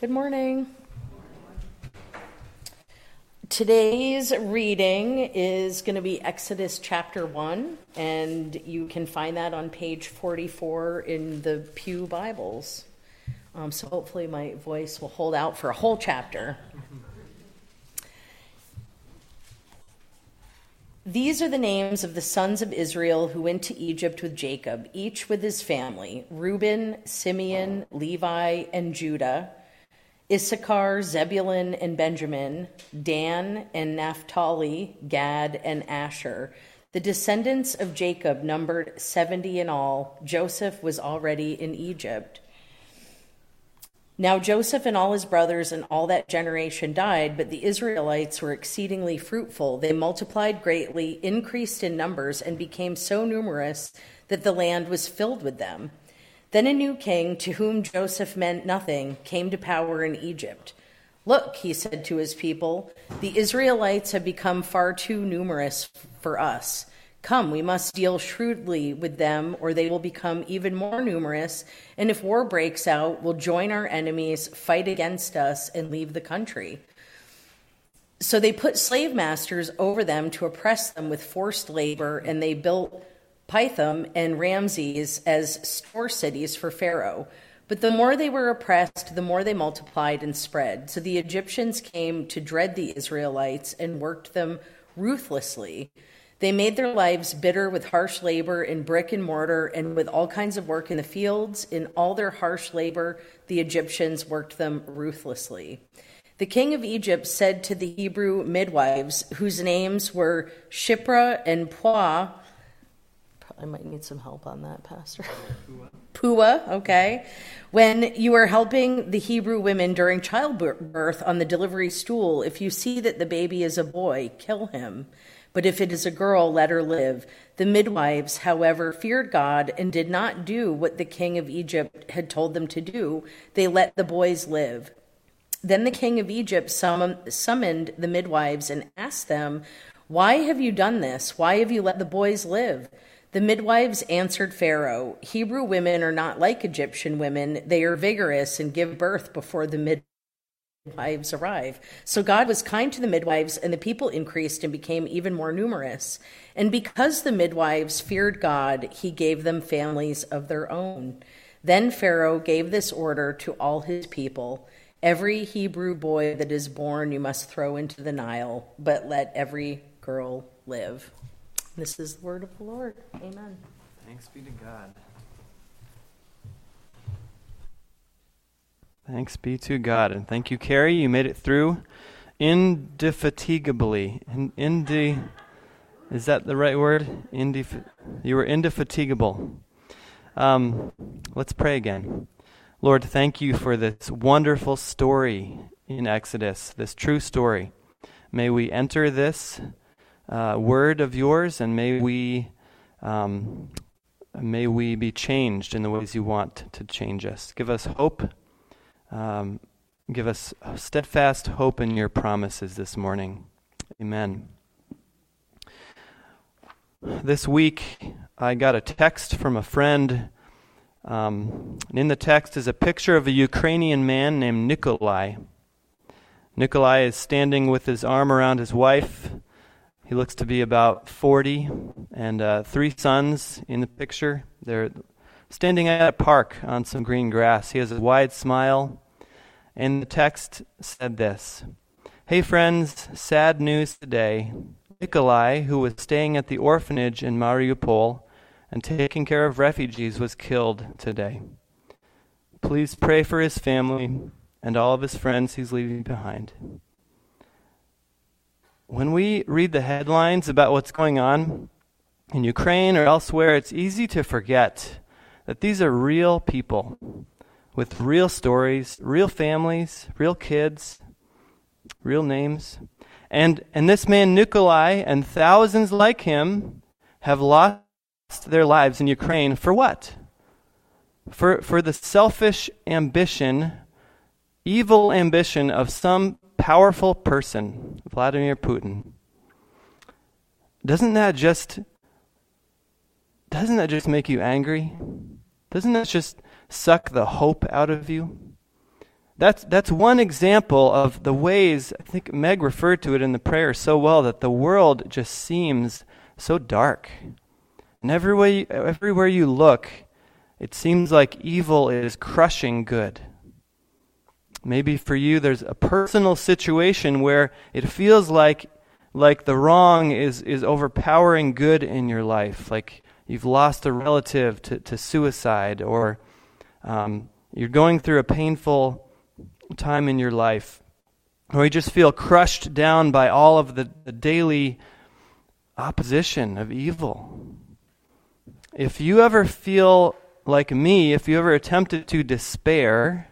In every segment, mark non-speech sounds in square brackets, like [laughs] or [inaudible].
Good morning. Today's reading is going to be Exodus chapter 1, and you can find that on page 44 in the Pew Bibles. Um, so hopefully, my voice will hold out for a whole chapter. These are the names of the sons of Israel who went to Egypt with Jacob, each with his family Reuben, Simeon, Levi, and Judah Issachar, Zebulun, and Benjamin, Dan and Naphtali, Gad and Asher. The descendants of Jacob numbered 70 in all. Joseph was already in Egypt. Now Joseph and all his brothers and all that generation died, but the Israelites were exceedingly fruitful. They multiplied greatly, increased in numbers, and became so numerous that the land was filled with them. Then a new king, to whom Joseph meant nothing, came to power in Egypt. Look, he said to his people, the Israelites have become far too numerous for us. Come, we must deal shrewdly with them, or they will become even more numerous, and if war breaks out, will join our enemies, fight against us, and leave the country. So they put slave masters over them to oppress them with forced labor, and they built Pithom and Ramses as store cities for Pharaoh. But the more they were oppressed, the more they multiplied and spread. So the Egyptians came to dread the Israelites and worked them ruthlessly. They made their lives bitter with harsh labor in brick and mortar and with all kinds of work in the fields. In all their harsh labor, the Egyptians worked them ruthlessly. The king of Egypt said to the Hebrew midwives, whose names were Shiphrah and Puah, I might need some help on that, Pastor. [laughs] Pua, okay. When you are helping the Hebrew women during childbirth on the delivery stool, if you see that the baby is a boy, kill him. But if it is a girl, let her live. The midwives, however, feared God and did not do what the king of Egypt had told them to do. They let the boys live. Then the king of Egypt summoned the midwives and asked them, Why have you done this? Why have you let the boys live? The midwives answered Pharaoh, Hebrew women are not like Egyptian women. They are vigorous and give birth before the midwives arrive. So God was kind to the midwives, and the people increased and became even more numerous. And because the midwives feared God, he gave them families of their own. Then Pharaoh gave this order to all his people Every Hebrew boy that is born you must throw into the Nile, but let every girl live. This is the word of the Lord. Amen. Thanks be to God. Thanks be to God. And thank you, Carrie. You made it through indefatigably. In, indi, is that the right word? Indef- you were indefatigable. Um, let's pray again. Lord, thank you for this wonderful story in Exodus, this true story. May we enter this uh, word of yours, and may we um, may we be changed in the ways you want to change us. Give us hope. Um, give us steadfast hope in your promises this morning. Amen. This week, I got a text from a friend. Um, and in the text is a picture of a Ukrainian man named Nikolai. Nikolai is standing with his arm around his wife he looks to be about 40, and uh, three sons in the picture. They're standing at a park on some green grass. He has a wide smile, and the text said this Hey, friends, sad news today. Nikolai, who was staying at the orphanage in Mariupol and taking care of refugees, was killed today. Please pray for his family and all of his friends he's leaving behind when we read the headlines about what's going on in Ukraine or elsewhere, it's easy to forget that these are real people with real stories, real families, real kids, real names. And, and this man, Nikolai, and thousands like him have lost their lives in Ukraine for what? For, for the selfish ambition, evil ambition of some powerful person, Vladimir Putin, doesn't that just doesn't that just make you angry? Doesn't that just suck the hope out of you? that's, that's one example of the ways, I think Meg referred to it in the prayer so well, that the world just seems so dark. And everywhere, you, everywhere you look, it seems like evil is crushing good. Maybe for you, there's a personal situation where it feels like, like the wrong is, is overpowering good in your life, like you've lost a relative to, to suicide, or um, you're going through a painful time in your life, or you just feel crushed down by all of the, the daily opposition of evil. If you ever feel like me, if you ever attempted to despair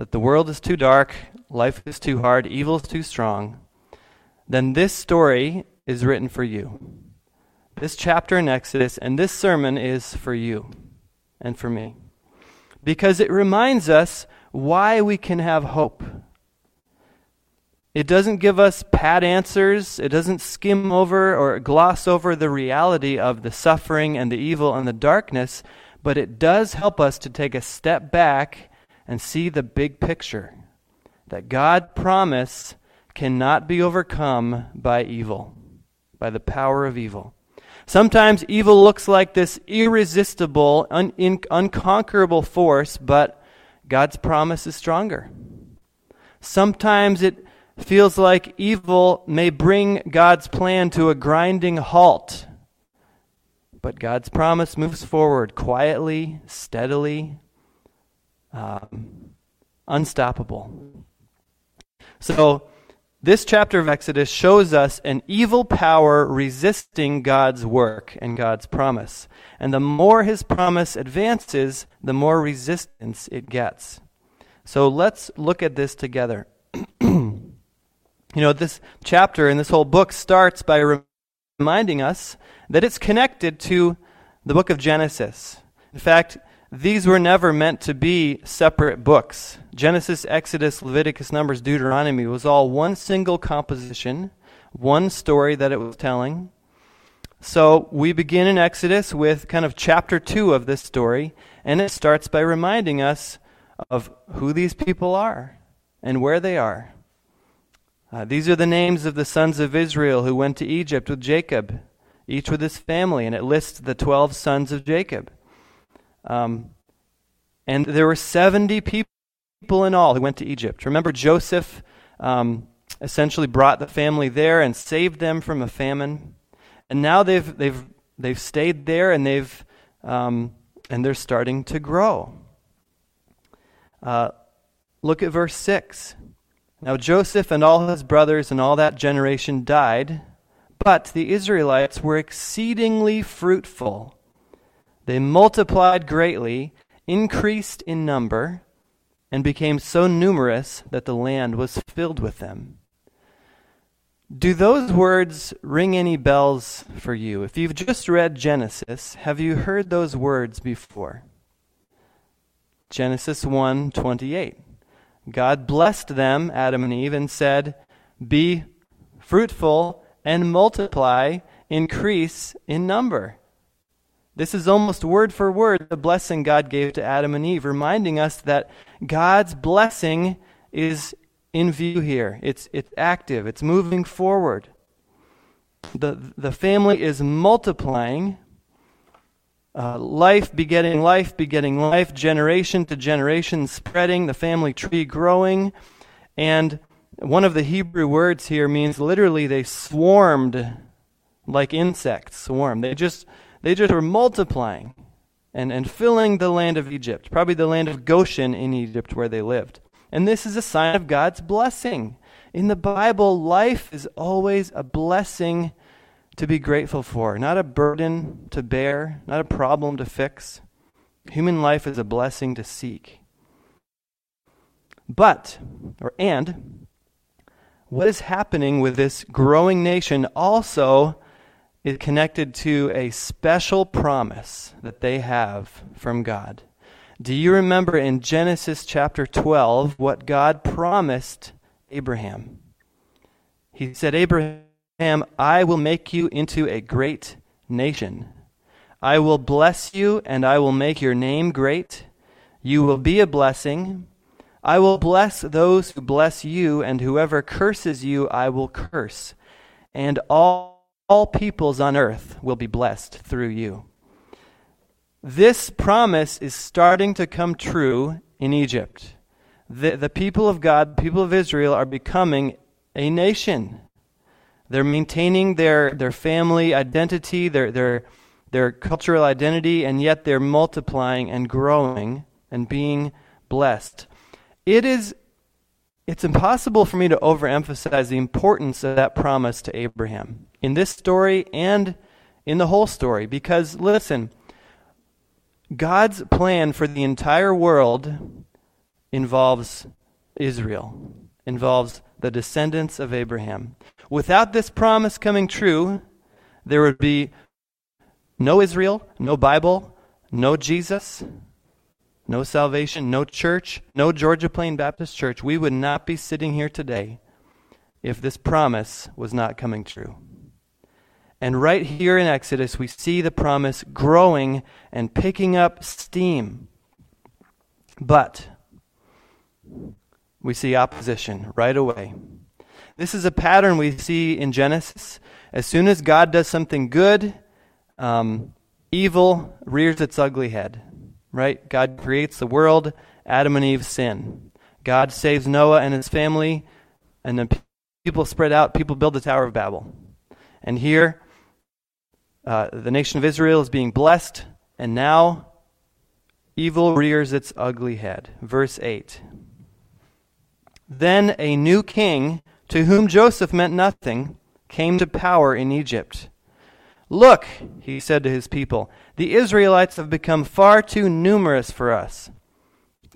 that the world is too dark, life is too hard, evil is too strong, then this story is written for you. This chapter in Exodus and this sermon is for you and for me. Because it reminds us why we can have hope. It doesn't give us pat answers. It doesn't skim over or gloss over the reality of the suffering and the evil and the darkness, but it does help us to take a step back and see the big picture that God promise cannot be overcome by evil, by the power of evil. Sometimes evil looks like this irresistible, un- in- unconquerable force, but God's promise is stronger. Sometimes it feels like evil may bring God's plan to a grinding halt. But God's promise moves forward quietly, steadily, um, unstoppable. So, this chapter of Exodus shows us an evil power resisting God's work and God's promise. And the more his promise advances, the more resistance it gets. So let's look at this together. [clears throat] you know, this chapter and this whole book starts by reminding us that it's connected to the book of Genesis. In fact, these were never meant to be separate books. Genesis, Exodus, Leviticus, Numbers, Deuteronomy was all one single composition, one story that it was telling. So we begin in Exodus with kind of chapter 2 of this story, and it starts by reminding us of who these people are and where they are. Uh, these are the names of the sons of Israel who went to Egypt with Jacob, each with his family, and it lists the 12 sons of Jacob. Um, and there were 70 people in all who went to Egypt. Remember, Joseph um, essentially brought the family there and saved them from a famine. And now they've, they've, they've stayed there and, they've, um, and they're starting to grow. Uh, look at verse 6. Now Joseph and all his brothers and all that generation died, but the Israelites were exceedingly fruitful they multiplied greatly, increased in number, and became so numerous that the land was filled with them. Do those words ring any bells for you? If you've just read Genesis, have you heard those words before? Genesis 1:28. God blessed them, Adam and Eve, and said, "Be fruitful and multiply, increase in number." This is almost word for word the blessing God gave to Adam and Eve, reminding us that God's blessing is in view here. It's, it's active, it's moving forward. The, the family is multiplying, uh, life begetting life, begetting life, generation to generation spreading, the family tree growing. And one of the Hebrew words here means literally they swarmed like insects, swarm. They just they just were multiplying and, and filling the land of Egypt, probably the land of Goshen in Egypt where they lived. And this is a sign of God's blessing. In the Bible, life is always a blessing to be grateful for, not a burden to bear, not a problem to fix. Human life is a blessing to seek. But, or and, what is happening with this growing nation also is connected to a special promise that they have from God. Do you remember in Genesis chapter 12 what God promised Abraham? He said, Abraham, I will make you into a great nation. I will bless you and I will make your name great. You will be a blessing. I will bless those who bless you, and whoever curses you, I will curse. And all, all peoples on earth will be blessed through you. This promise is starting to come true in Egypt. The, the people of God, people of Israel, are becoming a nation. They're maintaining their, their family identity, their, their, their cultural identity, and yet they're multiplying and growing and being blessed. It is it's impossible for me to overemphasize the importance of that promise to Abraham in this story and in the whole story because listen, God's plan for the entire world involves Israel, involves the descendants of Abraham. Without this promise coming true, there would be no Israel, no Bible, no Jesus, no salvation, no church, no Georgia Plain Baptist Church, we would not be sitting here today if this promise was not coming true. And right here in Exodus, we see the promise growing and picking up steam. But we see opposition right away. This is a pattern we see in Genesis. As soon as God does something good, um, evil rears its ugly head right? God creates the world, Adam and Eve sin. God saves Noah and his family, and then people spread out, people build the Tower of Babel. And here, uh, the nation of Israel is being blessed, and now evil rears its ugly head. Verse 8. Then a new king, to whom Joseph meant nothing, came to power in Egypt. Look, he said to his people, the Israelites have become far too numerous for us.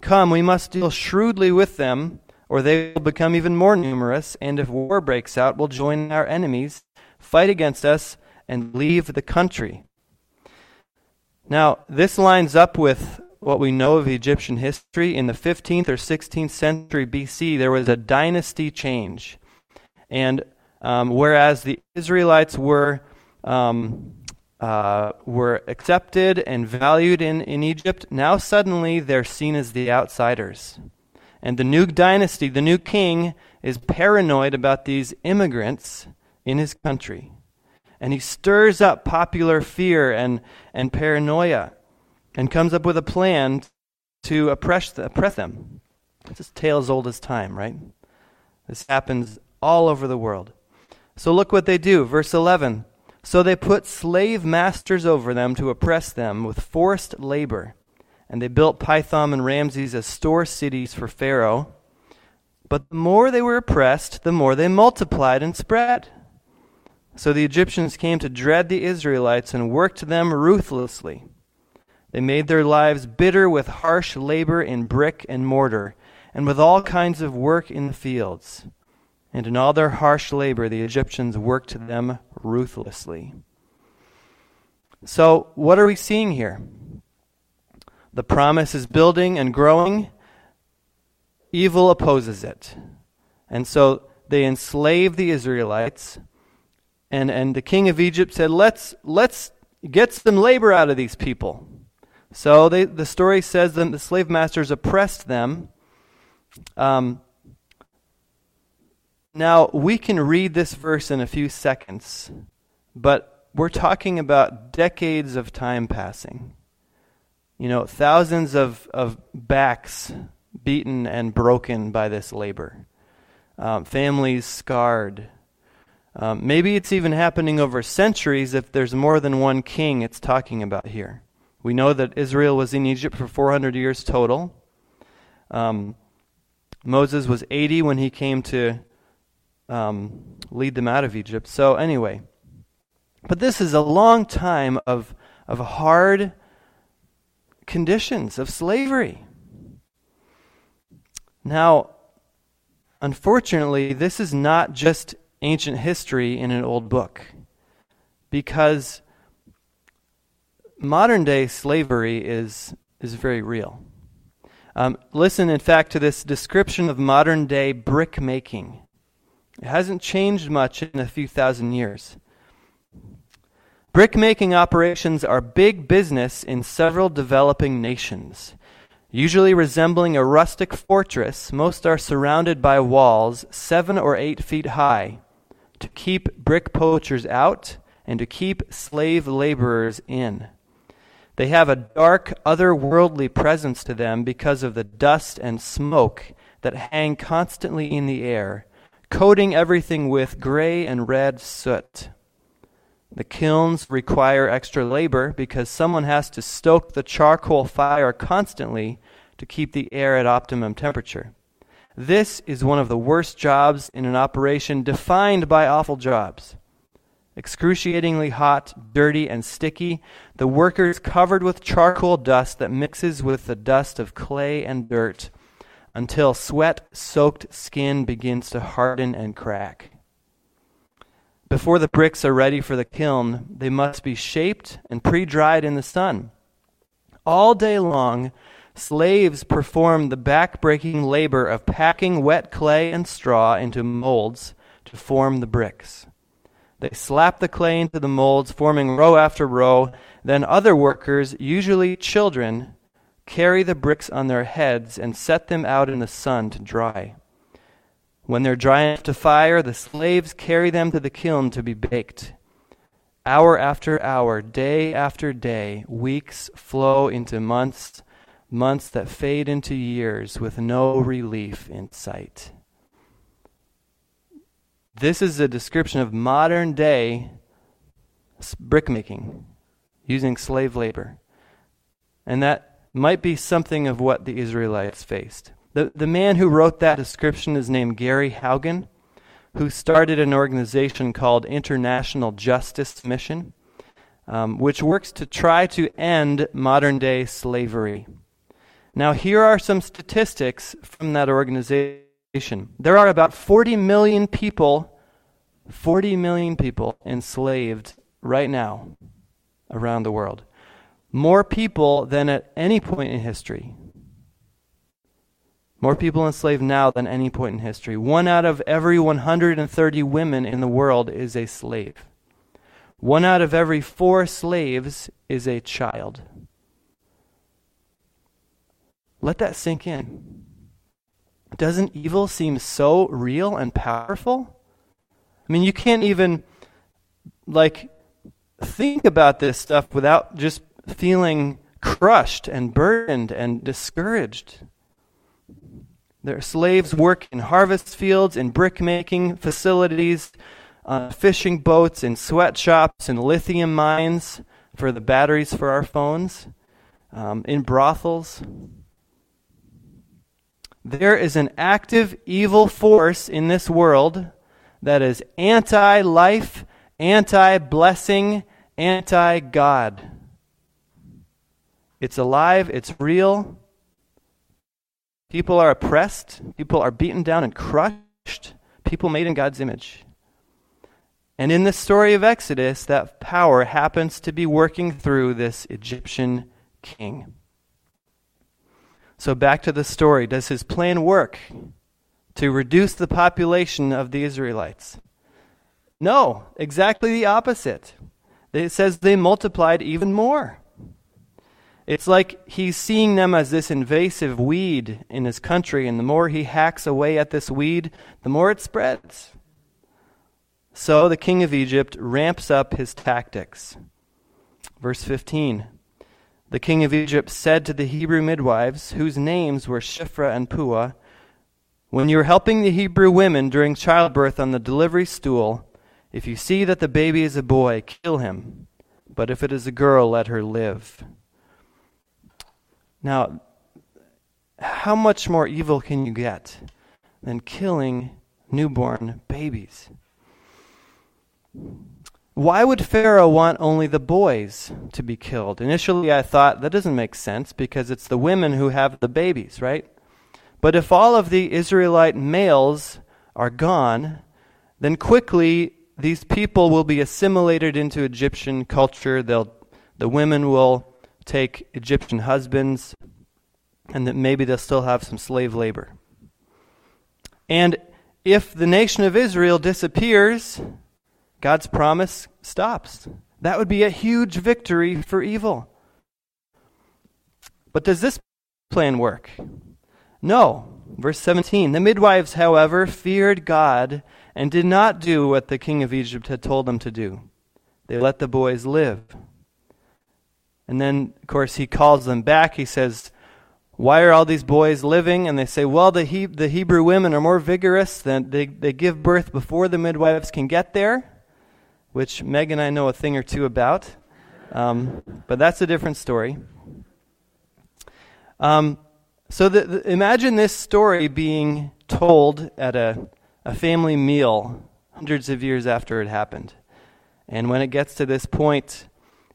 Come, we must deal shrewdly with them, or they will become even more numerous, and if war breaks out, will join our enemies, fight against us, and leave the country. Now, this lines up with what we know of Egyptian history. In the 15th or 16th century BC, there was a dynasty change. And um, whereas the Israelites were um, uh, were accepted and valued in, in Egypt, now suddenly they're seen as the outsiders. And the new dynasty, the new king, is paranoid about these immigrants in his country. And he stirs up popular fear and, and paranoia and comes up with a plan to oppress, the, oppress them. It's a tale as old as time, right? This happens all over the world. So look what they do. Verse 11. So they put slave masters over them to oppress them with forced labor. And they built Pithom and Ramses as store cities for Pharaoh. But the more they were oppressed, the more they multiplied and spread. So the Egyptians came to dread the Israelites and worked them ruthlessly. They made their lives bitter with harsh labor in brick and mortar, and with all kinds of work in the fields. And in all their harsh labor, the Egyptians worked them ruthlessly. So, what are we seeing here? The promise is building and growing, evil opposes it. And so they enslave the Israelites. And, and the king of Egypt said, let's, let's get some labor out of these people. So they, the story says that the slave masters oppressed them. Um, now, we can read this verse in a few seconds, but we're talking about decades of time passing. You know, thousands of, of backs beaten and broken by this labor, um, families scarred. Um, maybe it's even happening over centuries if there's more than one king it's talking about here. We know that Israel was in Egypt for 400 years total. Um, Moses was 80 when he came to um, lead them out of Egypt. So, anyway, but this is a long time of, of hard conditions of slavery. Now, unfortunately, this is not just ancient history in an old book, because modern day slavery is, is very real. Um, listen, in fact, to this description of modern day brick making. It hasn't changed much in a few thousand years. Brickmaking operations are big business in several developing nations. Usually resembling a rustic fortress, most are surrounded by walls seven or eight feet high to keep brick poachers out and to keep slave laborers in. They have a dark, otherworldly presence to them because of the dust and smoke that hang constantly in the air, coating everything with gray and red soot. The kilns require extra labor because someone has to stoke the charcoal fire constantly to keep the air at optimum temperature. This is one of the worst jobs in an operation defined by awful jobs. Excruciatingly hot, dirty, and sticky, the workers covered with charcoal dust that mixes with the dust of clay and dirt until sweat soaked skin begins to harden and crack. Before the bricks are ready for the kiln, they must be shaped and pre dried in the sun. All day long, slaves perform the back breaking labor of packing wet clay and straw into molds to form the bricks. They slap the clay into the molds, forming row after row. Then other workers, usually children, carry the bricks on their heads and set them out in the sun to dry. When they're dry enough to fire, the slaves carry them to the kiln to be baked. Hour after hour, day after day, weeks flow into months, months that fade into years with no relief in sight. This is a description of modern day brickmaking using slave labor. And that might be something of what the Israelites faced. The, the man who wrote that description is named Gary Haugen, who started an organization called International Justice Mission, um, which works to try to end modern day slavery. Now, here are some statistics from that organization. There are about 40 million people, 40 million people enslaved right now around the world. More people than at any point in history. More people enslaved now than any point in history. One out of every 130 women in the world is a slave. One out of every four slaves is a child. Let that sink in. Doesn't evil seem so real and powerful? I mean, you can't even, like, think about this stuff without just feeling crushed and burdened and discouraged. Their slaves work in harvest fields, in brick making facilities, uh, fishing boats, in sweatshops, in lithium mines for the batteries for our phones, um, in brothels. There is an active evil force in this world that is anti life, anti blessing, anti God. It's alive, it's real. People are oppressed, people are beaten down and crushed, people made in God's image. And in the story of Exodus, that power happens to be working through this Egyptian king. So, back to the story. Does his plan work to reduce the population of the Israelites? No, exactly the opposite. It says they multiplied even more. It's like he's seeing them as this invasive weed in his country, and the more he hacks away at this weed, the more it spreads. So the king of Egypt ramps up his tactics. Verse 15 the king of Egypt said to the Hebrew midwives, whose names were Shiphrah and Puah, When you are helping the Hebrew women during childbirth on the delivery stool, if you see that the baby is a boy, kill him. But if it is a girl, let her live. Now, how much more evil can you get than killing newborn babies? Why would Pharaoh want only the boys to be killed? Initially, I thought that doesn't make sense because it's the women who have the babies, right? But if all of the Israelite males are gone, then quickly these people will be assimilated into Egyptian culture. They'll, the women will take Egyptian husbands, and that maybe they'll still have some slave labor. And if the nation of Israel disappears, God's promise stops. That would be a huge victory for evil. But does this plan work? No. Verse 17 The midwives, however, feared God and did not do what the king of Egypt had told them to do. They let the boys live. And then, of course, he calls them back. He says, Why are all these boys living? And they say, Well, the, he- the Hebrew women are more vigorous. Than they, they give birth before the midwives can get there, which Meg and I know a thing or two about. Um, but that's a different story. Um, so the, the, imagine this story being told at a, a family meal hundreds of years after it happened. And when it gets to this point,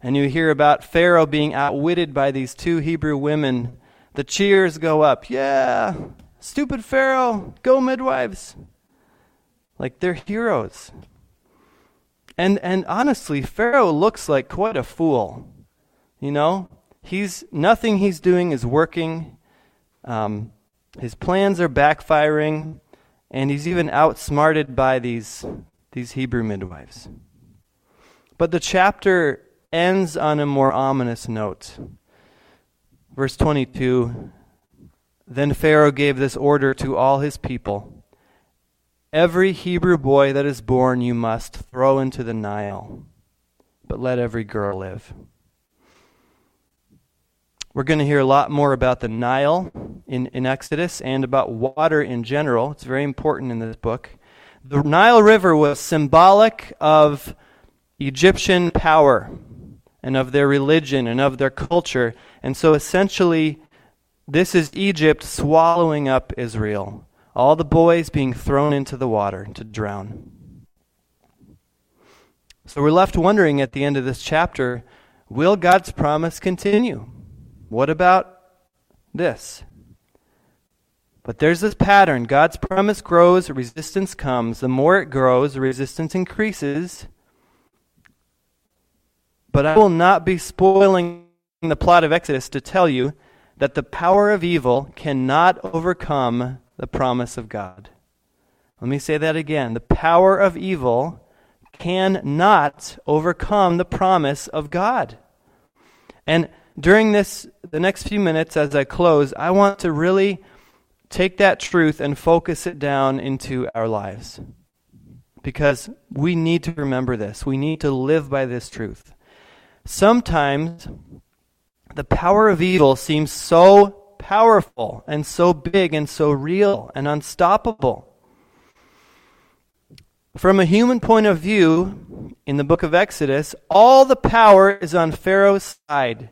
and you hear about Pharaoh being outwitted by these two Hebrew women, the cheers go up. Yeah, stupid Pharaoh, go midwives. Like they're heroes. And, and honestly, Pharaoh looks like quite a fool. You know, he's nothing he's doing is working. Um, his plans are backfiring, and he's even outsmarted by these, these Hebrew midwives. But the chapter ends on a more ominous note. Verse 22 Then Pharaoh gave this order to all his people Every Hebrew boy that is born you must throw into the Nile, but let every girl live. We're going to hear a lot more about the Nile in, in Exodus and about water in general. It's very important in this book. The Nile River was symbolic of Egyptian power and of their religion and of their culture. And so essentially, this is Egypt swallowing up Israel. All the boys being thrown into the water to drown. So we're left wondering at the end of this chapter will God's promise continue? What about this? But there's this pattern. God's promise grows, resistance comes. The more it grows, resistance increases. But I will not be spoiling the plot of Exodus to tell you that the power of evil cannot overcome the promise of God. Let me say that again. The power of evil cannot overcome the promise of God. And during this the next few minutes as I close, I want to really take that truth and focus it down into our lives. Because we need to remember this. We need to live by this truth. Sometimes the power of evil seems so powerful and so big and so real and unstoppable. From a human point of view, in the book of Exodus, all the power is on Pharaoh's side.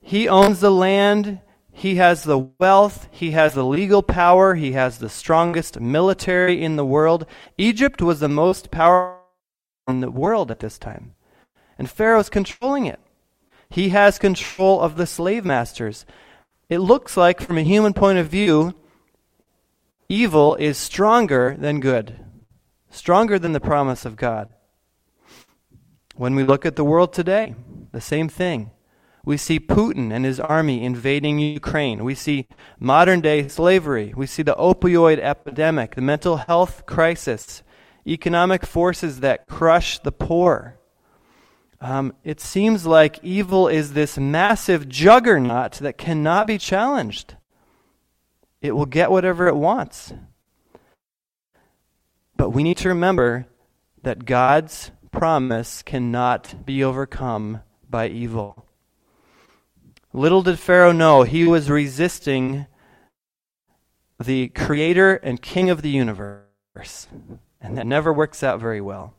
He owns the land, he has the wealth, he has the legal power, he has the strongest military in the world. Egypt was the most powerful in the world at this time. And Pharaoh's controlling it. He has control of the slave masters. It looks like, from a human point of view, evil is stronger than good, stronger than the promise of God. When we look at the world today, the same thing. We see Putin and his army invading Ukraine. We see modern day slavery. We see the opioid epidemic, the mental health crisis, economic forces that crush the poor um, it seems like evil is this massive juggernaut that cannot be challenged. It will get whatever it wants. But we need to remember that God's promise cannot be overcome by evil. Little did Pharaoh know he was resisting the creator and king of the universe. And that never works out very well.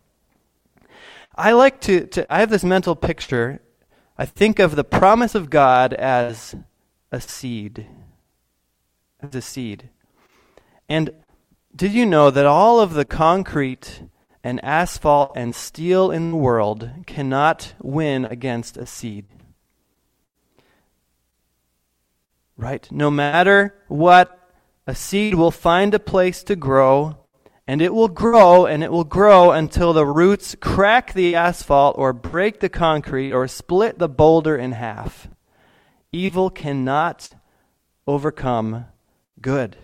I like to, to, I have this mental picture. I think of the promise of God as a seed. As a seed. And did you know that all of the concrete and asphalt and steel in the world cannot win against a seed? Right? No matter what, a seed will find a place to grow and it will grow and it will grow until the roots crack the asphalt or break the concrete or split the boulder in half. Evil cannot overcome good.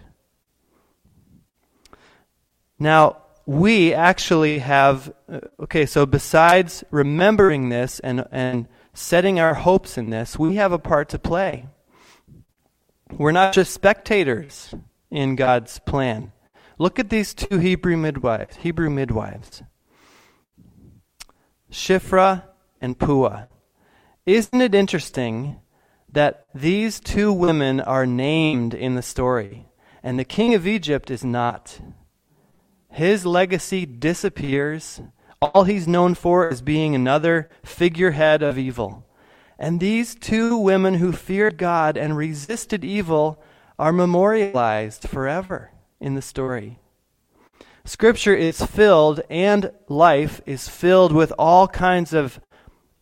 Now, we actually have, uh, okay, so besides remembering this and, and setting our hopes in this, we have a part to play. We're not just spectators in God's plan. Look at these two Hebrew midwives, Hebrew midwives. Shiphrah and Puah. Isn't it interesting that these two women are named in the story and the king of Egypt is not? His legacy disappears. All he's known for is being another figurehead of evil. And these two women who feared God and resisted evil are memorialized forever in the story. Scripture is filled, and life is filled with all kinds of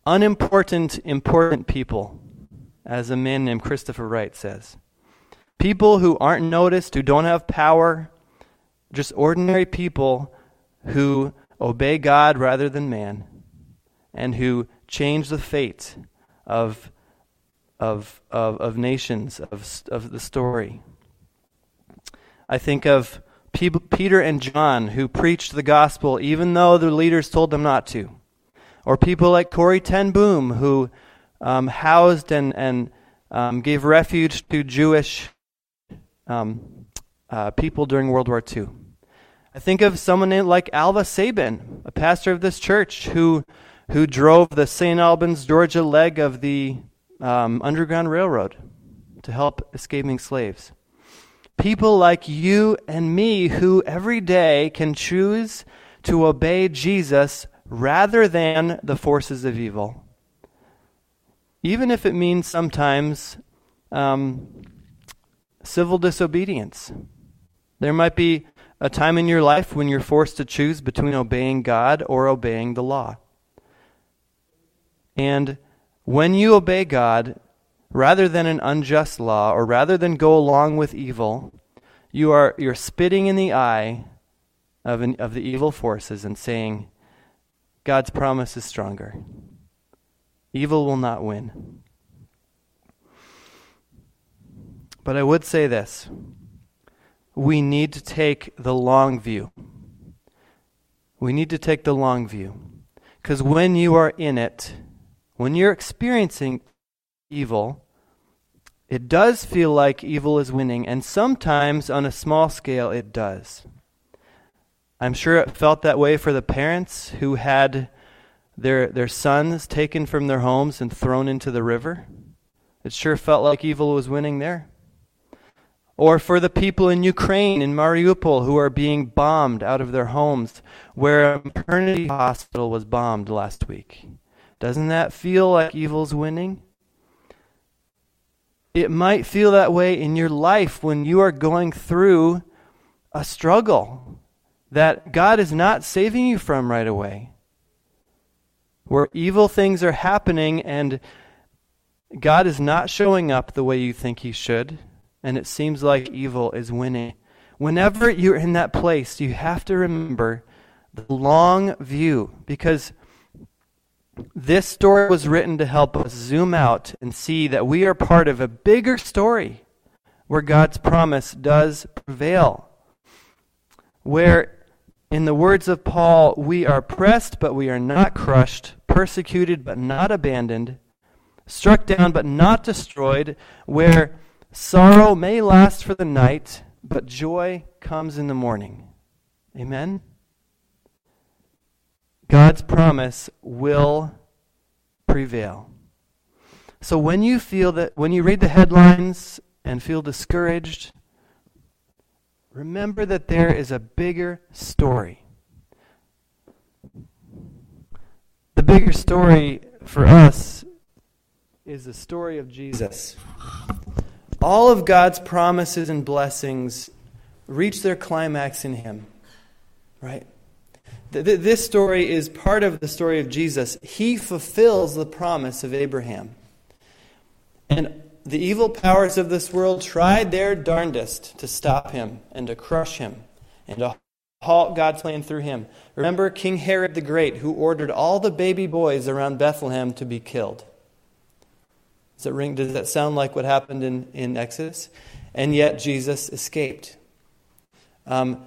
unimportant, important people, as a man named Christopher Wright says. People who aren't noticed, who don't have power, just ordinary people who obey God rather than man, and who change the fate of, of, of, of nations, of, of the story. I think of Peter and John who preached the gospel even though the leaders told them not to. Or people like Corrie Ten Boom who um, housed and, and um, gave refuge to Jewish um, uh, people during World War II. I think of someone like Alvah Sabin, a pastor of this church, who, who drove the St. Albans, Georgia leg of the um, Underground Railroad to help escaping slaves. People like you and me who every day can choose to obey Jesus rather than the forces of evil. Even if it means sometimes um, civil disobedience. There might be a time in your life when you're forced to choose between obeying God or obeying the law. And when you obey God, rather than an unjust law or rather than go along with evil, you are you're spitting in the eye of, an, of the evil forces and saying, God's promise is stronger. Evil will not win. But I would say this we need to take the long view. We need to take the long view. Because when you are in it, when you're experiencing evil, it does feel like evil is winning, and sometimes on a small scale it does. I'm sure it felt that way for the parents who had their, their sons taken from their homes and thrown into the river. It sure felt like evil was winning there. Or for the people in Ukraine, in Mariupol, who are being bombed out of their homes, where a maternity hospital was bombed last week. Doesn't that feel like evil's winning? It might feel that way in your life when you are going through a struggle that God is not saving you from right away. Where evil things are happening and God is not showing up the way you think He should, and it seems like evil is winning. Whenever you're in that place, you have to remember the long view because this story was written to help us zoom out and see that we are part of a bigger story where God's promise does prevail. Where, in the words of Paul, we are pressed but we are not crushed, persecuted but not abandoned, struck down but not destroyed, where sorrow may last for the night, but joy comes in the morning. Amen? God's promise will prevail. So when you feel that, when you read the headlines and feel discouraged, remember that there is a bigger story. The bigger story for us is the story of Jesus. All of God's promises and blessings reach their climax in Him, right? This story is part of the story of Jesus. He fulfills the promise of Abraham. And the evil powers of this world tried their darndest to stop him and to crush him and to halt God's plan through him. Remember King Herod the Great, who ordered all the baby boys around Bethlehem to be killed. Does that, ring, does that sound like what happened in, in Exodus? And yet Jesus escaped. Um,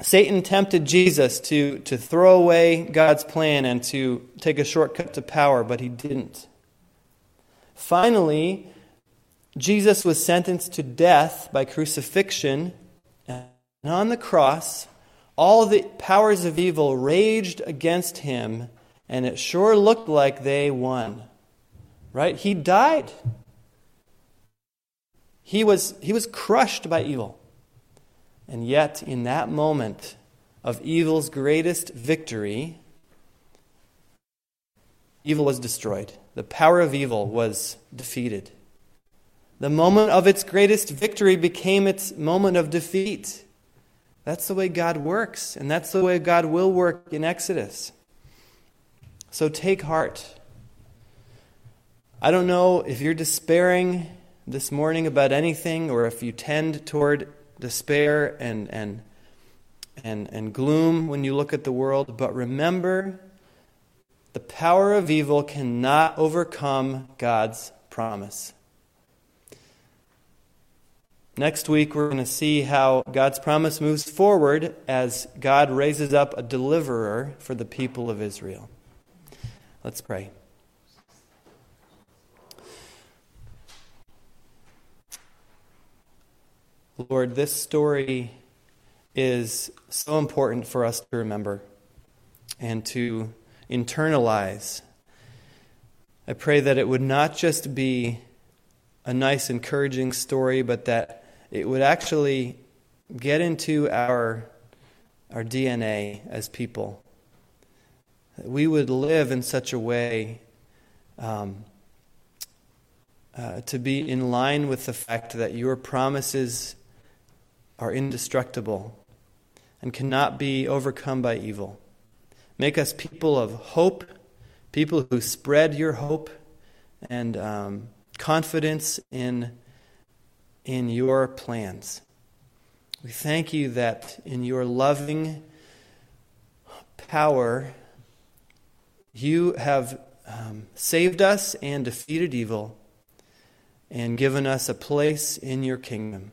Satan tempted Jesus to, to throw away God's plan and to take a shortcut to power, but he didn't. Finally, Jesus was sentenced to death by crucifixion, and on the cross, all the powers of evil raged against him, and it sure looked like they won. Right? He died. He was, he was crushed by evil. And yet, in that moment of evil's greatest victory, evil was destroyed. The power of evil was defeated. The moment of its greatest victory became its moment of defeat. That's the way God works, and that's the way God will work in Exodus. So take heart. I don't know if you're despairing this morning about anything or if you tend toward despair and, and, and, and gloom when you look at the world, but remember the power of evil cannot overcome God's promise. Next week, we're going to see how God's promise moves forward as God raises up a deliverer for the people of Israel. Let's pray. Lord, this story is so important for us to remember and to internalize. I pray that it would not just be a nice, encouraging story, but that it would actually get into our, our DNA as people. That we would live in such a way um, uh, to be in line with the fact that your promises are indestructible and cannot be overcome by evil. Make us people of hope, people who spread your hope and um, confidence in, in your plans. We thank you that in your loving power, you have um, saved us and defeated evil and given us a place in your kingdom.